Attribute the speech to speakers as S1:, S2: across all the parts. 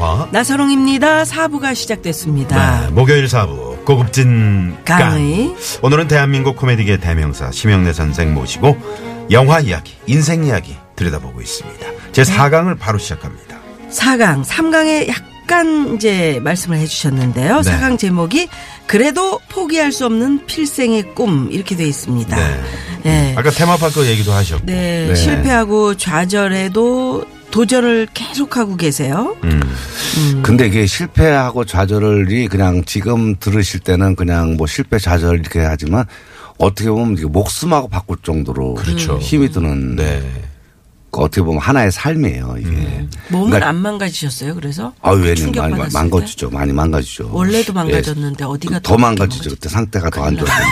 S1: 김미화.
S2: 나서롱입니다. 사부가 시작됐습니다.
S1: 네, 목요일 사부 고급진 깡.
S2: 깡의
S1: 오늘은 대한민국 코미디계 대명사 심영래 선생 모시고 영화 이야기, 인생 이야기 들여다보고 있습니다. 제 4강을 바로 시작합니다.
S2: 4강, 3강에 약간 이제 말씀을 해주셨는데요.
S1: 네.
S2: 4강 제목이 그래도 포기할 수 없는 필생의 꿈 이렇게 돼 있습니다.
S1: 네.
S2: 예.
S1: 아까 테마파크 얘기도 하셨고.
S2: 네,
S1: 네.
S2: 실패하고 좌절해도 도전을 계속하고 계세요.
S1: 음.
S3: 근데 이게 실패하고 좌절이 그냥 지금 들으실 때는 그냥 뭐 실패 좌절 이렇게 하지만 어떻게 보면 이게 목숨하고 바꿀 정도로
S1: 그렇죠.
S3: 힘이 드는
S1: 네.
S3: 그 어떻게 보면 하나의 삶이에요 이게.
S2: 몸을
S3: 그러니까-
S2: 안 망가지셨어요. 그래서
S3: 아, 왜냐면
S2: 충격
S3: 많이
S2: 받았을
S3: 망가지죠. 많이 망가지죠.
S2: 때? 원래도
S3: 예.
S2: 망가졌는데 어디가
S3: 더 망가지죠. 그때 상태가 더 안 좋았는데.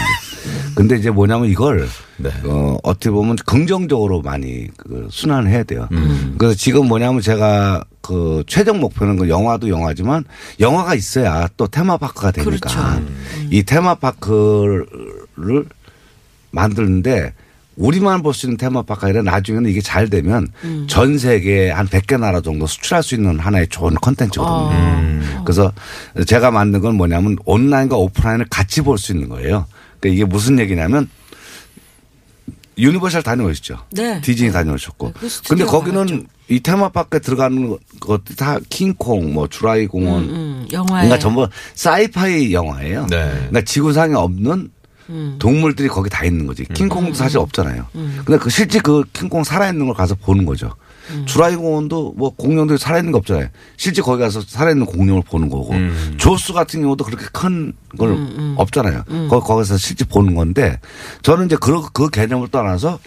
S3: 근데 이제 뭐냐면 이걸
S1: 네.
S3: 어, 어떻게 보면 긍정적으로 많이 그 순환해야 돼요.
S1: 음.
S3: 그래서 지금 뭐냐면 제가 그 최종 목표는 그 영화도 영화지만 영화가 있어야 또 테마파크가 되니까
S2: 그렇죠.
S3: 이 테마파크를 만드는데 우리만 볼 수 있는 테마파크가 아니라 나중에는 이게 잘 되면
S2: 음.
S3: 전 세계 한 100개 나라 정도 수출할 수 있는 하나의 좋은 컨텐츠거든요.
S2: 아.
S3: 그래서 제가 만든 건 뭐냐면 온라인과 오프라인을 같이 볼 수 있는 거예요. 그러니까 이게 무슨 얘기냐면 유니버셜 다녀오셨죠.
S2: 네.
S3: 디즈니 다녀오셨고.
S2: 네, 그
S3: 근데 거기는
S2: 가봤죠.
S3: 이 테마파크에 들어가는 것들 다 킹콩, 뭐 쥬라기 공원.
S2: 음, 영화에
S3: 그러니까 전부 사이파이 영화예요.
S1: 네.
S3: 그러니까 지구상에 없는
S2: 음.
S3: 동물들이 거기 다 있는 거지. 킹콩도 사실 없잖아요. 근데 그 실제 그 킹콩 살아있는 걸 가서 보는 거죠.
S2: 음.
S3: 주라이 공원도 뭐 공룡들이 살아있는 거 없잖아요. 실제 거기 가서 살아있는 공룡을 보는 거고.
S1: 음.
S3: 조수 같은 경우도 그렇게 큰걸
S2: 음,
S3: 없잖아요. 거, 거기서 실제 보는 건데 저는 이제 그, 그 개념을 떠나서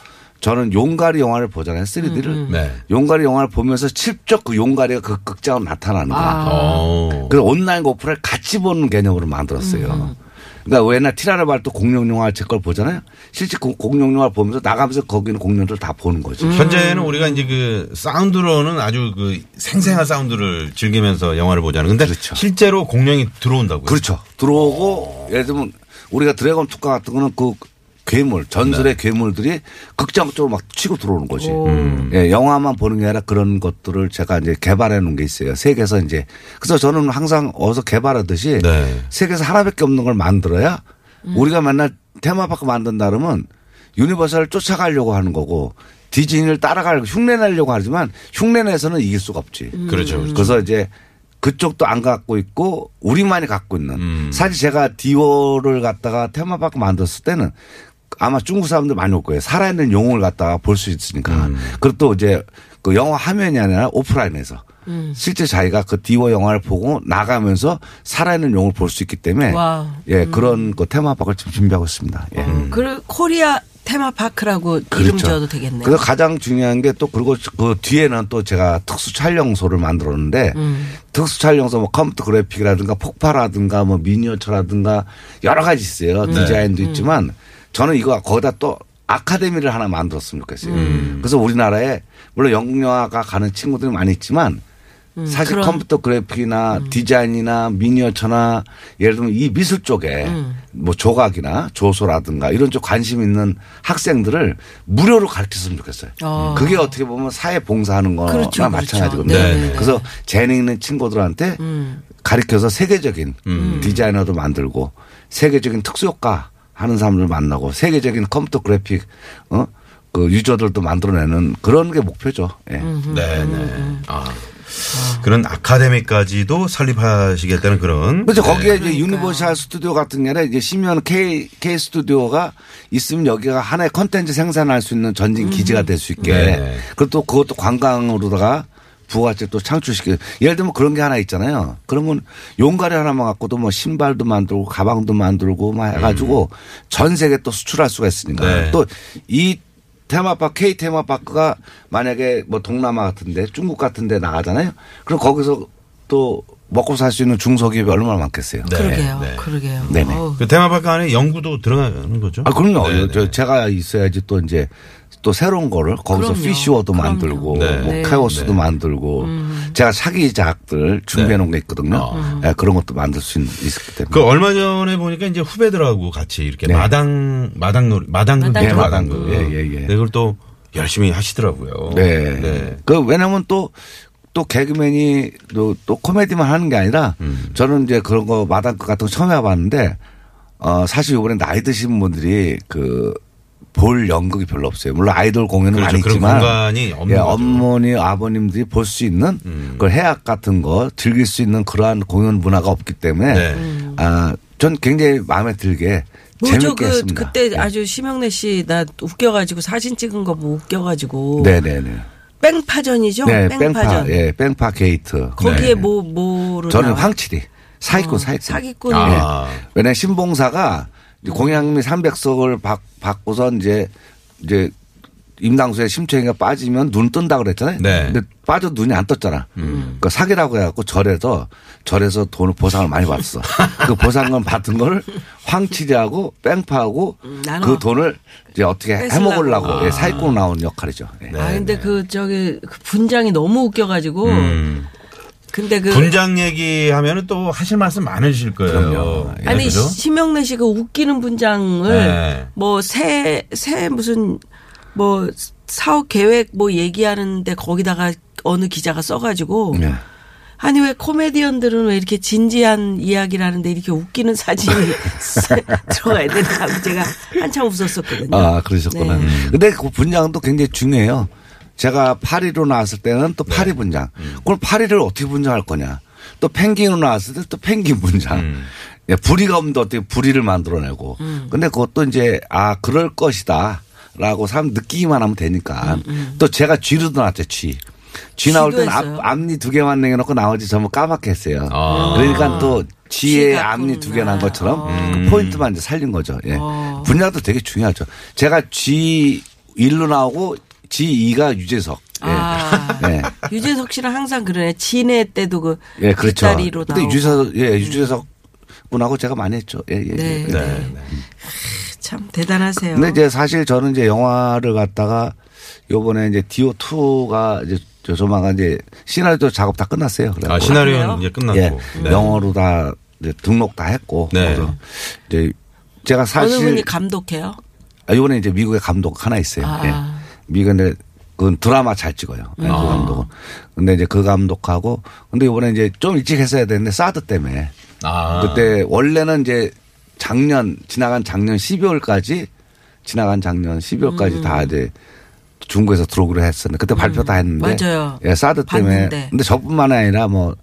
S3: 저는 용가리 영화를 보잖아요. 3D를.
S1: 네.
S3: 용가리 영화를 보면서 직접 그 용가리가 그 극장으로 나타나는 거야.
S2: 아.
S1: 어.
S3: 그래서 온라인 오프를 같이 보는 개념으로 만들었어요. 그러니까 왜냐 티라노발 또 공룡 영화 제 걸 보잖아요. 실제 그 공룡 영화 보면서 나가면서 거기는 공룡들 다 보는 거지.
S1: 현재는 우리가 이제 그 사운드로는 아주 그 생생한 사운드를 즐기면서 영화를 보잖아요. 근데
S3: 그렇죠.
S1: 실제로 공룡이 들어온다고요.
S3: 그렇죠. 들어오고 예를 들면 우리가 드래곤 투카 같은 거는 그 괴물 전설의 괴물들이 극장 쪽으로 막 치고 들어오는 거지. 예, 영화만 보는 게 아니라 그런 것들을 제가 이제 개발해 놓은 게 있어요. 세계에서 이제 그래서 저는 항상 어서 개발하듯이
S1: 네.
S3: 세계에서 하나밖에 없는 걸 만들어야 우리가 맨날 테마파크 만든다 그러면 유니버설을 쫓아가려고 하는 거고 디즈니를 따라가려고 흉내 내려고 하지만 흉내 내서는 이길 수가 없지.
S1: 그렇죠. 그렇죠.
S3: 그래서 이제 그쪽도 안 갖고 있고 우리만이 갖고 있는
S1: 음.
S3: 사실 제가 디워를 갖다가 테마파크 만들었을 때는 아마 중국 사람들 많이 올 거예요. 살아있는 용을 갖다가 볼 수 있으니까.
S1: 음.
S3: 그리고 또 이제 그 영화 화면이 아니라 오프라인에서 실제 자기가 그 디워 영화를 보고 나가면서 살아있는 용을 볼 수 있기 때문에
S2: wow.
S3: 예 그런 그 테마파크를 지금 준비하고 있습니다. 예.
S2: 그 코리아 테마파크라고 이름
S3: 그렇죠.
S2: 지어도 되겠네요.
S3: 그래서 가장 중요한 게 또 그리고 그 뒤에는 또 제가 특수 촬영소를 만들었는데
S2: 음.
S3: 특수 촬영소 뭐 컴퓨터 그래픽이라든가 폭파라든가 뭐 미니어처라든가 여러 가지 있어요.
S2: 음.
S3: 디자인도 있지만 저는 이거 거기다 또 아카데미를 하나 만들었으면 좋겠어요.
S2: 음.
S3: 그래서 우리나라에 물론 영영화가 가는 친구들이 많이 있지만 사실
S2: 음, 그런- 음.
S3: 컴퓨터 그래픽이나 디자인이나 미니어처나 예를 들면 이 미술 쪽에
S2: 음.
S3: 뭐 조각이나 조소라든가 이런 쪽 관심 있는 학생들을 무료로 가르쳤으면 좋겠어요.
S2: 어.
S3: 그게 어떻게 보면 사회 봉사하는 거나
S2: 그렇죠, 그렇죠.
S3: 마찬가지거든요.
S2: 네, 네, 네.
S3: 그래서 재능 있는 친구들한테
S2: 음.
S3: 가르쳐서 세계적인 디자이너도 만들고 세계적인 특수효과 하는 사람들 만나고 세계적인 컴퓨터 그래픽 어? 그 유저들도 만들어내는 그런 게 목표죠. 예.
S1: 네, 네. 아. 그런 아카데미까지도 설립하시겠다는 그런.
S3: 그렇죠.
S1: 네.
S3: 거기에 이제 유니버셜 스튜디오 같은 게 아니라 이제 시면 K, K 스튜디오가 있으면 여기가 하나의 컨텐츠 생산할 수 있는 전진 기지가 될 수 있게.
S1: 네.
S3: 그리고 또 그것도 관광으로다가 부가가치 또 창출시켜. 예를 들면 그런 게 하나 있잖아요. 그러면 용가리 하나만 갖고도 뭐 신발도 만들고 가방도 만들고 막 해가지고 전 세계 또 수출할 수가 있으니까
S1: 네.
S3: 또이 테마파크 K 테마파크가 만약에 뭐 동남아 같은데 중국 같은데 나가잖아요. 그럼 거기서 또 먹고 살 수 있는 중소기업이 얼마나 많겠어요.
S1: 네.
S2: 그러게요.
S1: 네.
S2: 그러게요.
S3: 네네.
S1: 그 테마파크 안에 연구도 들어가는 거죠?
S3: 아, 그럼요.
S1: 네,
S3: 저
S1: 네.
S3: 제가 있어야지 또 이제 또 새로운 거를 거기서
S2: 그럼요.
S3: 피쉬워도
S2: 그럼요.
S3: 만들고
S1: 네.
S3: 뭐
S2: 네.
S3: 카오스도
S1: 네.
S3: 만들고 제가 차기작들 준비해 놓은 게 있거든요. 예, 그런 것도 만들 수 있, 있기 때문에.
S1: 그 얼마 전에 보니까 이제 후배들하고 같이 이렇게
S3: 네.
S1: 마당 마당 놀이 마당극
S2: 마당
S3: 예,
S1: 네,
S3: 마당극. 예, 예, 예.
S1: 네, 그걸 또 열심히 하시더라고요.
S3: 네.
S1: 네.
S3: 그 왜냐면 또, 또 개그맨이 또, 또 코미디만 하는 게 아니라
S1: 음.
S3: 저는 이제 그런 거 마당극 같은 거 처음 해봤는데 어, 사실 이번에 나이 드신 분들이 그 볼 연극이 별로 없어요. 물론 아이돌 공연은
S1: 그렇죠.
S3: 많이
S1: 그런
S3: 있지만
S1: 공간이 없는
S3: 예,
S1: 거죠.
S3: 어머니 아버님들이 볼 수 있는
S1: 음.
S3: 그 해악 같은 거 즐길 수 있는 그러한 공연 문화가 없기 때문에
S1: 네.
S3: 아, 전 굉장히 마음에 들게
S2: 뭐죠?
S3: 재밌게
S2: 그
S3: 했습니다.
S2: 그때
S3: 예.
S2: 아주 심형래 씨 나 웃겨가지고 사진 찍은 거 뭐 웃겨가지고
S3: 네네네.
S2: 뺑파전이죠.
S3: 네,
S2: 뺑파전.
S3: 뺑파, 예, 뺑파 게이트.
S2: 거기에
S1: 네.
S2: 뭐 뭐로
S3: 저는? 황칠이 사기꾼
S2: 어,
S3: 사기꾼.
S2: 사기꾼.
S1: 아.
S3: 왜냐면 신봉사가 공양미 300석을 받, 받고서 이제 이제 임당수의 심청이가 빠지면 눈 뜬다 그랬잖아요.
S1: 네.
S3: 근데 빠져 눈이 안 떴잖아. 그 사기라고 해갖고 절에서 절에서 돈을 보상을 많이 받았어. 그 보상금 받은 걸 황칠이하고 뺑파하고
S2: 음, 나눠.
S3: 그 돈을 이제 어떻게. 해먹으려고 예, 사기꾼 나온 역할이죠. 예.
S2: 아 근데 그 저기 그 분장이 너무 웃겨가지고
S1: 음.
S2: 근데 그
S1: 분장 얘기하면은 또 하실 말씀 많으실 거예요.
S3: 그럼요.
S1: 예,
S2: 아니
S1: 그죠?
S2: 심영래 씨가 웃기는 분장을
S1: 네.
S2: 뭐새새 무슨 뭐 사업 계획 뭐 얘기하는데 거기다가 어느 기자가 써가지고
S3: 예.
S2: 아니 왜 코미디언들은 왜 이렇게 진지한 이야기를 하는데 이렇게 웃기는 사진이 들어가야 되나 하고 제가 한참 웃었었거든요.
S3: 아, 그러셨구나.
S2: 네.
S3: 근데 그 분장도 굉장히 중요해요. 제가 파리로 나왔을 때는 또
S1: 네.
S3: 파리 분장.
S1: 음.
S3: 그럼 파리를 어떻게 분장할 거냐. 또 펭귄으로 나왔을 때 또 펭귄 분장.
S1: 음.
S3: 예, 부리가 없는데 어떻게 부리를 만들어내고.
S2: 음.
S3: 근데 그것도 이제 아, 그럴 것이다. 라고 사람 느끼기만 하면 되니까. 또 제가 쥐로도 나왔죠, 쥐. 쥐 나올 때는 앞? 앞니 두 개만 내놓고 나머지 전부 까맣게 했어요.
S1: 아.
S3: 그러니까 또 쥐의
S2: 쥐
S3: 앞니 두 개 난. 것처럼
S2: 어.
S3: 그 포인트만 이제 살린 거죠. 예.
S2: 어.
S3: 분야도 되게 중요하죠. 제가 G1로 나오고 G2가 유재석. 예.
S2: 아.
S3: 예.
S2: 유재석 씨랑 항상 그러네. 진해 때도 그
S3: 예, 그렇죠.
S2: 뒷다리로
S3: 근데
S2: 나오고.
S3: 유재석, 예, 유재석 분하고 제가 많이 했죠. 예, 예.
S2: 네.
S3: 예.
S1: 네. 네.
S2: 참 대단하세요.
S3: 근데 이제 사실 저는 이제 영화를 갖다가 요번에 이제 디오2가 이제 저 조만간 이제 시나리오 작업 다 끝났어요.
S1: 아,
S3: 그래갖고
S1: 시나리오는
S2: 그래요?
S1: 이제 끝났고.
S3: 예,
S1: 네.
S3: 영어로 다 이제 등록 다 했고.
S1: 네.
S3: 그래서 이제 제가
S2: 어느
S3: 사실
S2: 분이 감독해요?
S3: 아, 이번에 이제 미국의 감독 하나 있어요.
S2: 아.
S3: 예. 미국인데 그건 드라마 잘 찍어요. 예, 그
S1: 아.
S3: 감독은. 근데 이제 그 감독하고 근데 이번에 이제 좀 일찍 했어야 되는데 사드 때문에
S1: 아.
S3: 그때 원래는 이제 작년 지나간 작년 12월까지 지나간 작년 12월까지
S2: 음.
S3: 다 이제 중국에서 들어오기로 했었는데 그때 발표 다 했는데
S2: 맞아요.
S3: 예, 사드 때문에
S2: 봤는데. 음.
S3: 근데 저뿐만 아니라 뭐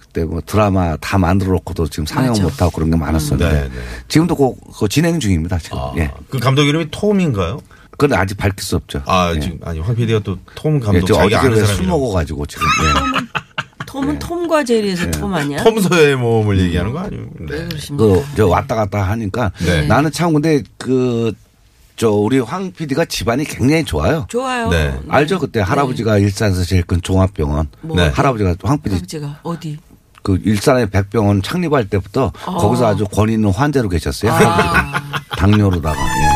S3: 그때 뭐 드라마 다 만들어 놓고도 지금 상영. 못 하고 그런 게 많았었는데
S1: 네, 네.
S3: 지금도 그, 그 진행 중입니다. 지금.
S1: 아,
S3: 예.
S1: 그 감독 이름이 톰인가요?
S3: 그건 아직 밝힐 수 없죠.
S1: 아,
S3: 예.
S1: 지금 아니 황 PD가 또톰
S3: 예,
S1: 감독
S3: 저
S1: 자기 아는
S3: 어저께 술. 먹어가지고 지금. 예.
S2: 톰은 톰과 제리에서 톰 아니야?
S1: 톰소의 모험을 얘기하는 거 아니에요?
S2: 왜
S1: 네.
S2: 그러십니까?
S3: 그, 저 왔다 갔다 하니까
S1: 네.
S3: 나는 참 근데 그, 저 우리 황 PD가 집안이 굉장히 좋아요.
S2: 좋아요.
S1: 네.
S3: 알죠? 그때 할아버지가 일산에서 제일 큰 종합병원.
S2: 뭐.
S1: 네.
S3: 할아버지가 황 PD
S2: 할아버지가 어디?
S3: 그 일산의 백병원 창립할 때부터
S2: 어.
S3: 거기서 아주 권위 있는 환자로 계셨어요. 할아버지가. 당뇨로다가. 예.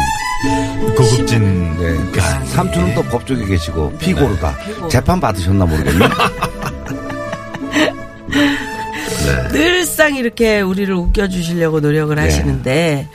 S1: 고급진
S3: 네. 그 삼촌은 또 법조계 계시고 피고로다.
S2: 피고.
S3: 재판 받으셨나 모르겠네.
S2: 늘상 이렇게 우리를 웃겨주시려고 노력을
S3: 네.
S2: 하시는데,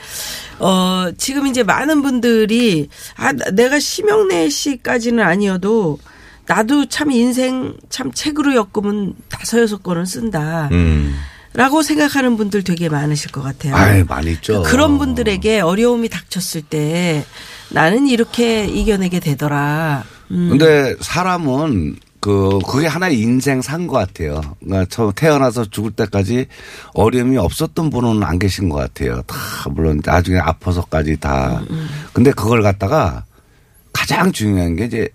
S2: 어, 지금 이제 많은 분들이, 아, 나- 내가 심영래 씨까지는 아니어도, 나도 참 인생 참 책으로 엮으면 다섯 여섯 권을 쓴다.
S1: 음.
S2: 라고 생각하는 분들 되게 많으실 것 같아요.
S3: 아이, 많이 있죠.
S2: 그런 분들에게 어려움이 닥쳤을 때 나는 이렇게 이겨내게 되더라. 음.
S3: 근데 사람은 그 그게 하나의 인생 산 것 같아요. 그러니까 처음 태어나서 죽을 때까지 어려움이 없었던 분은 안 계신 것 같아요. 다 물론 나중에 아파서까지 다. 근데 그걸 갖다가 가장 중요한 게 이제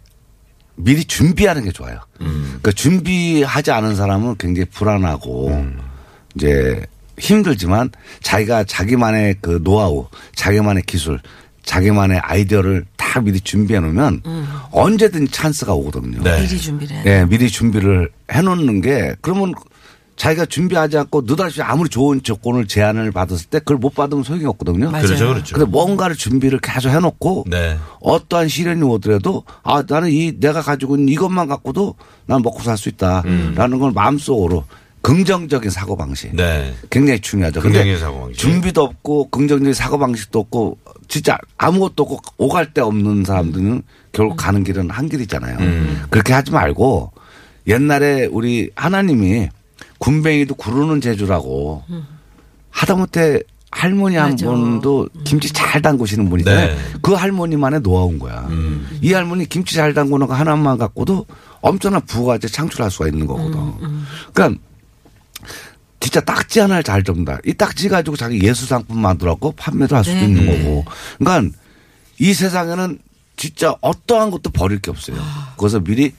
S3: 미리 준비하는 게 좋아요. 그러니까 준비하지 않은 사람은 굉장히 불안하고 이제 힘들지만 자기가 자기만의 그 노하우, 자기만의 기술, 자기만의 아이디어를 다 미리 준비해 놓으면 언제든 찬스가 오거든요.
S1: 네.
S2: 미리 준비를 해야 돼.
S3: 예, 미리 준비를 해 놓는 게 그러면 자기가 준비하지 않고 느닷없이 아무리 좋은 조건을 제안을 받았을 때 그걸 못 받으면 소용이 없거든요.
S2: 맞아요.
S1: 그렇죠, 그렇죠.
S3: 근데 뭔가를 준비를 계속 해 놓고
S1: 네.
S3: 어떠한 시련이 오더라도 아 나는 이 내가 가지고 있는 이것만 갖고도 난 먹고 살 수 있다라는 걸 마음속으로 긍정적인 사고 방식
S1: 네.
S3: 굉장히 중요하죠. 근데
S1: 긍정적인 사고방식.
S3: 준비도 없고 긍정적인 사고 방식도 없고 진짜 아무것도 없고 오갈 데 없는 사람들은 결국 가는 길은 한 길이잖아요.
S1: 음.
S3: 그렇게 하지 말고 옛날에 우리 하나님이 군뱅이도 구르는 재주라고 하다못해 할머니 한
S2: 맞아.
S3: 분도 김치 잘 담그시는 분이잖아요.
S1: 네.
S3: 그 할머니만의 노하우인 거야. 이 할머니 김치 잘 담그는 거 하나만 갖고도 엄청난 부가치 창출할 수가 있는 거거든. 그러니까 진짜 딱지 하나를 잘 접는다. 이 딱지 가지고 자기 예술 상품 만들었고 판매도 할 수도
S2: 네.
S3: 있는 거고. 그러니까 이 세상에는 진짜 어떠한 것도 버릴 게 없어요. 그래서 미리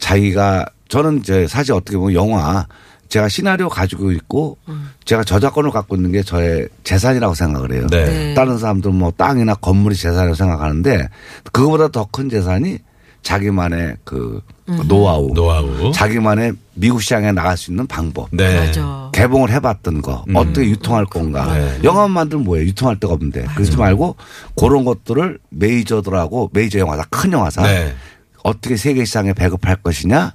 S3: 자기가 저는 이제 사실 어떻게 보면 영화 제가 시나리오 가지고 있고 제가 저작권을 갖고 있는 게 저의 재산이라고 생각을 해요.
S1: 네.
S2: 네.
S3: 다른 사람들은 뭐 땅이나 건물이 재산이라고 생각하는데 그거보다 더 큰 재산이 자기만의 그 노하우,
S1: 노하우.
S3: 자기만의 미국 시장에 나갈 수 있는 방법.
S1: 네.
S2: 맞아.
S3: 개봉을 해봤던 거 어떻게 유통할 건가
S1: 네.
S3: 영화만 만들면 뭐예요 유통할 데가 없는데 그러지 말고 그런 것들을 메이저들하고 메이저 영화사 큰 영화사
S1: 네.
S3: 어떻게 세계 시장에 배급할 것이냐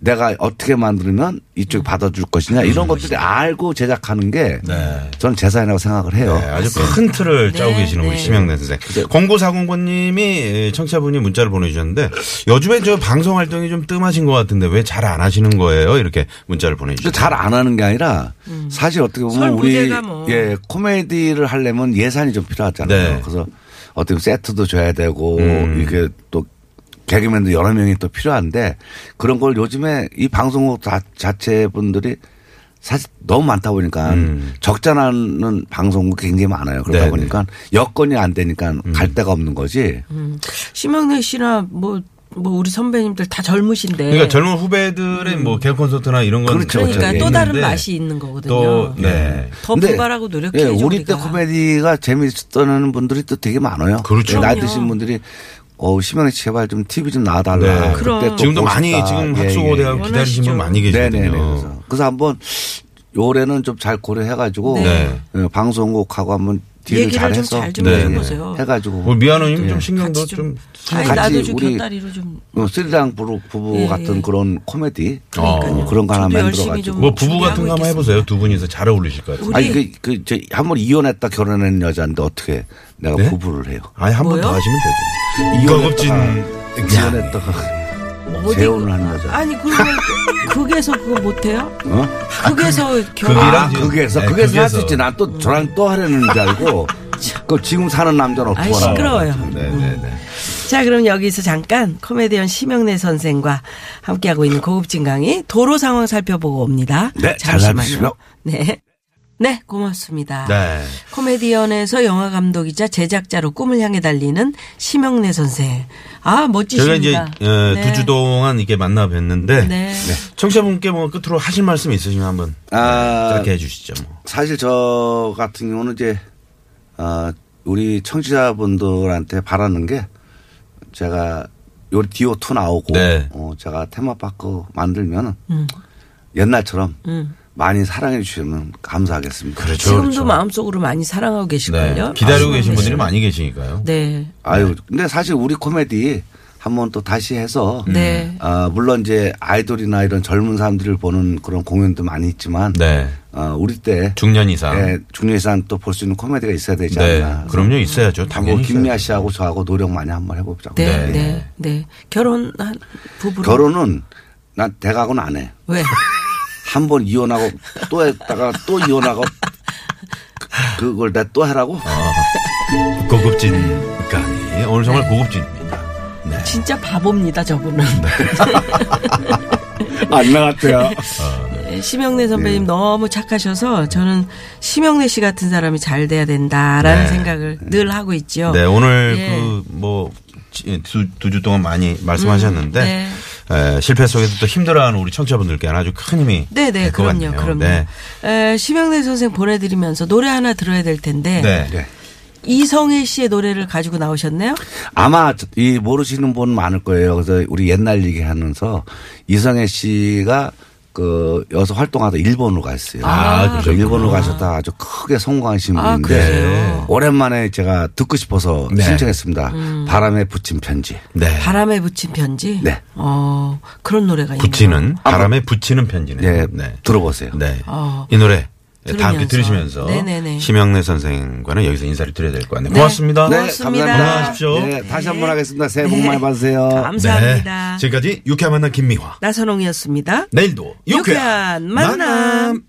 S3: 내가 어떻게 만들면 이쪽 받아줄 것이냐 이런 것들이 알고 제작하는 게
S1: 네.
S3: 저는 재산이라고 생각을 해요.
S1: 네, 아주 큰 틀을 짜고
S2: 네,
S1: 계시는 우리
S2: 네.
S1: 심영래 선생. 0940번님이 청취자분이 문자를 보내주셨는데 요즘에 저 방송 활동이 좀 뜸하신 것 같은데 왜 잘 안 하시는 거예요? 이렇게 문자를 보내주셨어요.
S3: 잘 안 하는 게 아니라 사실 어떻게 보면
S2: 설
S3: 우리
S2: 뭐.
S3: 예 코미디를 하려면 예산이 좀 필요하잖아요.
S1: 네.
S3: 그래서 어떻게 보면 세트도 줘야 되고
S1: 음.
S3: 이게 또 개그맨도 여러 명이 또 필요한데 그런 걸 요즘에 이 방송국 자- 자체 분들이 사실 너무 많다 보니까
S1: 음.
S3: 적잖아는 방송국 굉장히 많아요. 그러다
S1: 네네.
S3: 보니까 여건이 안 되니까
S1: 음.
S3: 갈 데가 없는 거지.
S2: 심영래 씨나 뭐, 뭐 우리 선배님들 다 젊으신데.
S1: 그러니까 젊은 후배들의 뭐 개그 콘서트나 이런 건
S3: 그렇죠,
S2: 그러니까
S3: 그렇죠.
S2: 또 다른
S1: 있는데
S2: 맛이 있는 거거든요.
S1: 또 네.
S2: 더
S3: 근데
S2: 부발하고 노력해야죠.
S3: 예, 우리 때
S2: 우리가.
S3: 코미디가 재미있었다는 분들이 또 되게 많아요.
S1: 그렇죠.
S3: 예, 나이. 드신 분들이 어, 씨 제발 좀 TV 좀 나와달라.
S1: 네.
S3: 그때
S1: 지금도 많이. 지금
S3: 예,
S1: 학수고대하고
S3: 예, 예.
S1: 기다리신 분. 많이 계시거든요.
S3: 네네네. 그래서, 그래서 한번 올해는 좀 잘 고려해가지고
S1: 네.
S3: 예, 방송국하고 한번 딜을
S2: 얘기를 잘좀
S3: 해서
S2: 잘좀
S1: 네.
S2: 해보세요.
S3: 해가지고
S1: 뭐 미아노님 좀
S3: 예.
S1: 신경도
S2: 같이
S1: 좀
S2: 아니,
S3: 같이
S2: 나도 좀
S3: 우리
S2: 좀.
S3: 어, 스리랑 부부, 부부
S2: 예,
S3: 같은
S2: 예.
S3: 그런 코미디
S2: 그러니까요.
S3: 어, 그런 거 하나 만들어가지고
S1: 좀뭐 부부 같은 거 한번 해보세요. 두 분이서 잘 어울리실 것 같아요.
S3: 아니 그, 그, 저, 한 번 이혼했다 결혼한 여자인데 어떻게 내가
S1: 네?
S3: 부부를 해요.
S1: 아니 한 번 더? 하시면 되죠. 이거급진
S3: 이혼했다가
S2: 어디-
S3: 재혼을 한 여자.
S2: 아니 그러면 극에서 그거 못해요?
S3: 어?
S2: 극에서 결혼.
S3: 아,
S1: 지금-
S3: 그게서
S1: 네,
S3: 그게서 할 수. 있지. 난 또 저랑 또 하려는 줄 알고. 그 지금 사는 남자는 어떻게 하나.
S2: 시끄러워요.
S1: 네네네.
S2: 자, 그럼 여기서 잠깐 코미디언 심영래 선생과 함께하고 있는 고급진 강의 도로 상황 살펴보고 옵니다.
S3: 네, 잘
S2: 잠시만요.
S3: 살피시고요.
S2: 네. 네, 고맙습니다.
S1: 네.
S2: 코미디언에서 영화 감독이자 제작자로 꿈을 향해 달리는 심영래 선생. 아, 멋지십니다.
S1: 저희가 이제 어,
S2: 네.
S1: 두주 동안 이렇게 만나 뵀는데
S2: 네.
S1: 청취자분께 뭐 끝으로 하실 말씀 있으시면 한번
S3: 아,
S1: 짧게 해 주시죠. 뭐.
S3: 사실 저 같은 경우는 이제 어, 우리 청취자분들한테 바라는 게 제가 요 디오2 나오고
S1: 네.
S3: 어, 제가 테마파크 만들면은
S2: 음.
S3: 옛날처럼
S2: 음.
S3: 많이 사랑해 주시면 감사하겠습니다.
S1: 그렇죠.
S2: 지금도
S1: 그렇죠.
S2: 마음속으로 많이 사랑하고 계실걸요?
S1: 네. 기다리고
S2: 아,
S1: 계신 분들이
S2: 네.
S1: 많이 계시니까요.
S2: 네.
S3: 아유, 근데 사실 우리 코미디 한번 또 다시 해서
S2: 네.
S3: 아, 물론 이제 아이돌이나 이런 젊은 사람들을 보는 그런 공연도 많이 있지만
S1: 네.
S3: 어, 우리 때
S1: 중년 이상.
S3: 예, 중년 이상 또 볼 수 있는 코미디가 있어야 되지
S1: 네.
S3: 않나.
S1: 그럼요. 있어야죠.
S3: 한번
S1: 당연히.
S3: 김미아
S1: 있어야죠.
S3: 씨하고 저하고 노력 많이 한번 해보자고.
S2: 네,
S1: 네.
S2: 네, 네, 결혼한 부부로.
S3: 결혼은 난 대각은 안 해.
S2: 왜?
S3: 한 번 이혼하고 또 했다가 또 이혼하고 그- 그걸 내가 또 하라고?
S1: 고급진 강의. 오늘 정말 고급진입니다. 네.
S2: 진짜 바보입니다, 저분은.
S3: 안 나갔대요.
S2: 네, 심영래 선배님 너무 착하셔서 저는 심영래 씨 같은 사람이 잘 돼야 된다라는
S1: 네.
S2: 생각을 늘 하고 있죠.
S1: 네, 오늘
S2: 예.
S1: 그뭐 두주 동안 많이 말씀하셨는데
S2: 네.
S1: 에, 실패 속에서 또 힘들어하는 우리 청취자분들께는 아주 큰 힘이
S2: 네네
S1: 될것
S2: 그럼요
S1: 같네요.
S2: 그럼요.
S1: 네.
S2: 에, 심영래 선생 보내드리면서 노래 하나 들어야 될 텐데
S1: 네.
S3: 네.
S2: 이성애 씨의 노래를 가지고 나오셨네요.
S3: 아마 저- 이 모르시는 분 많을 거예요. 그래서 우리 옛날 얘기하면서 이성애 씨가 그 여기서 활동하다 일본으로 갔어요.
S1: 아,
S3: 그래서. 일본으로 가셨다 아주 크게 성공하신
S2: 아,
S3: 분인데
S2: 그러세요?
S3: 오랜만에 제가 듣고 싶어서
S1: 네.
S3: 신청했습니다. 바람에 붙인 편지.
S1: 네.
S2: 바람에 붙인 편지.
S3: 네.
S2: 어 그런 노래가 있네요.
S1: 붙이는 바람에 붙이는 편지네요.
S3: 네,
S1: 네.
S3: 들어보세요.
S1: 네.
S2: 어.
S1: 이 노래
S2: 들으면서.
S1: 들으시면서
S2: 네네네.
S1: 심영래 선생과는 여기서 인사를 드려야 될 것 같네요. 고맙습니다.
S3: 네,
S2: 고맙습니다.
S1: 건강하십시오.
S3: 네, 다시 한 번 하겠습니다. 새해 복 많이 받으세요.
S2: 감사합니다.
S1: 네. 지금까지 유쾌한 만남 김미화.
S2: 나선홍이었습니다.
S1: 내일도 유쾌한,
S2: 유쾌한 만남.